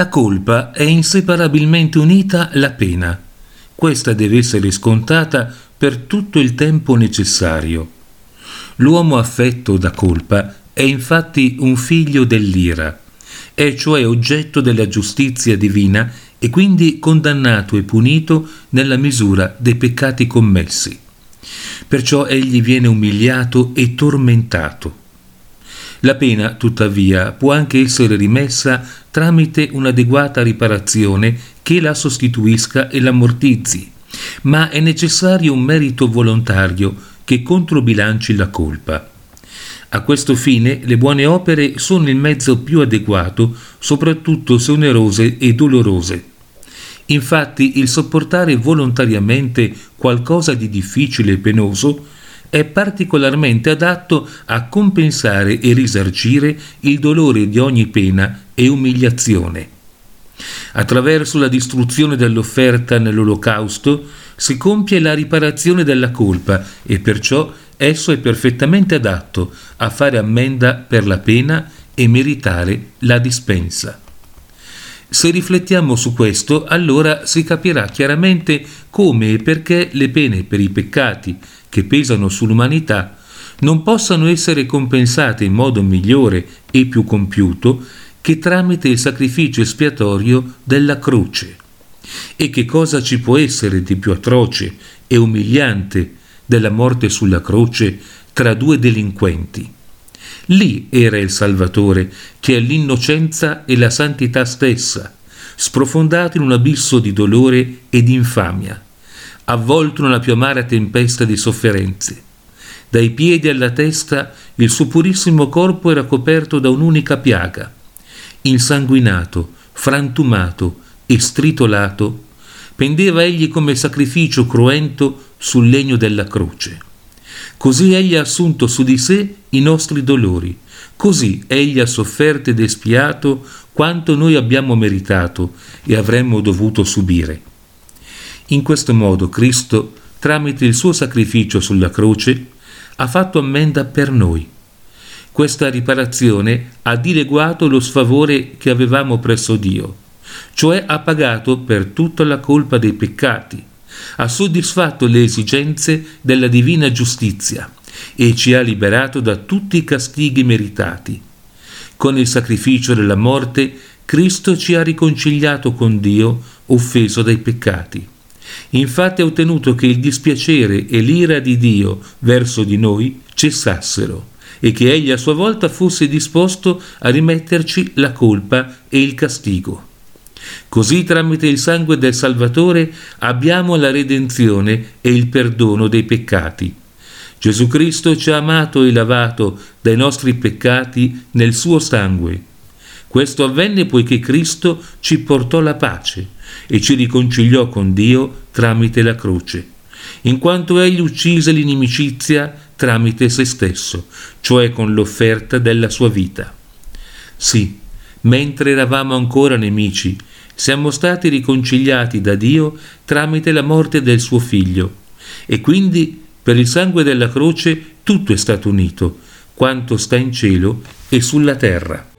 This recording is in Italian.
Alla colpa è inseparabilmente unita la pena. Questa deve essere scontata per tutto il tempo necessario. L'uomo affetto da colpa è infatti un figlio dell'ira, è cioè oggetto della giustizia divina e quindi condannato e punito nella misura dei peccati commessi. Perciò egli viene umiliato e tormentato. La pena, tuttavia, può anche essere rimessa tramite un'adeguata riparazione che la sostituisca e l'ammortizzi, ma è necessario un merito volontario che controbilanci la colpa. A questo fine le buone opere sono il mezzo più adeguato, soprattutto se onerose e dolorose. Infatti il sopportare volontariamente qualcosa di difficile e penoso è particolarmente adatto a compensare e risarcire il dolore di ogni pena e umiliazione. Attraverso la distruzione dell'offerta nell'olocausto si compie la riparazione della colpa e perciò esso è perfettamente adatto a fare ammenda per la pena e meritare la dispensa. Se riflettiamo su questo, allora si capirà chiaramente come e perché le pene per i peccati che pesano sull'umanità non possano essere compensate in modo migliore e più compiuto che tramite il sacrificio espiatorio della croce. E che cosa ci può essere di più atroce e umiliante della morte sulla croce tra due delinquenti? Lì era il Salvatore, che è l'innocenza e la santità stessa, sprofondato in un abisso di dolore e di infamia avvolto nella più amara tempesta di sofferenze. Dai piedi alla testa il suo purissimo corpo era coperto da un'unica piaga. Insanguinato, frantumato e stritolato, pendeva egli come sacrificio cruento sul legno della croce. Così egli ha assunto su di sé i nostri dolori, così egli ha sofferto ed espiato quanto noi abbiamo meritato e avremmo dovuto subire. In questo modo Cristo, tramite il suo sacrificio sulla croce, ha fatto ammenda per noi. Questa riparazione ha dileguato lo sfavore che avevamo presso Dio, cioè ha pagato per tutta la colpa dei peccati, ha soddisfatto le esigenze della divina giustizia e ci ha liberato da tutti i castighi meritati. Con il sacrificio della morte Cristo ci ha riconciliato con Dio, offeso dai peccati. Infatti ha ottenuto che il dispiacere e l'ira di Dio verso di noi cessassero e che egli a sua volta fosse disposto a rimetterci la colpa e il castigo. Così tramite il sangue del Salvatore abbiamo la redenzione e il perdono dei peccati. Gesù Cristo ci ha amato e lavato dai nostri peccati nel suo sangue. Questo avvenne poiché Cristo ci portò la pace e ci riconciliò con Dio tramite la croce, in quanto egli uccise l'inimicizia tramite se stesso, cioè con l'offerta della sua vita. Sì, mentre eravamo ancora nemici, siamo stati riconciliati da Dio tramite la morte del suo figlio, e quindi per il sangue della croce tutto è stato unito, quanto sta in cielo e sulla terra.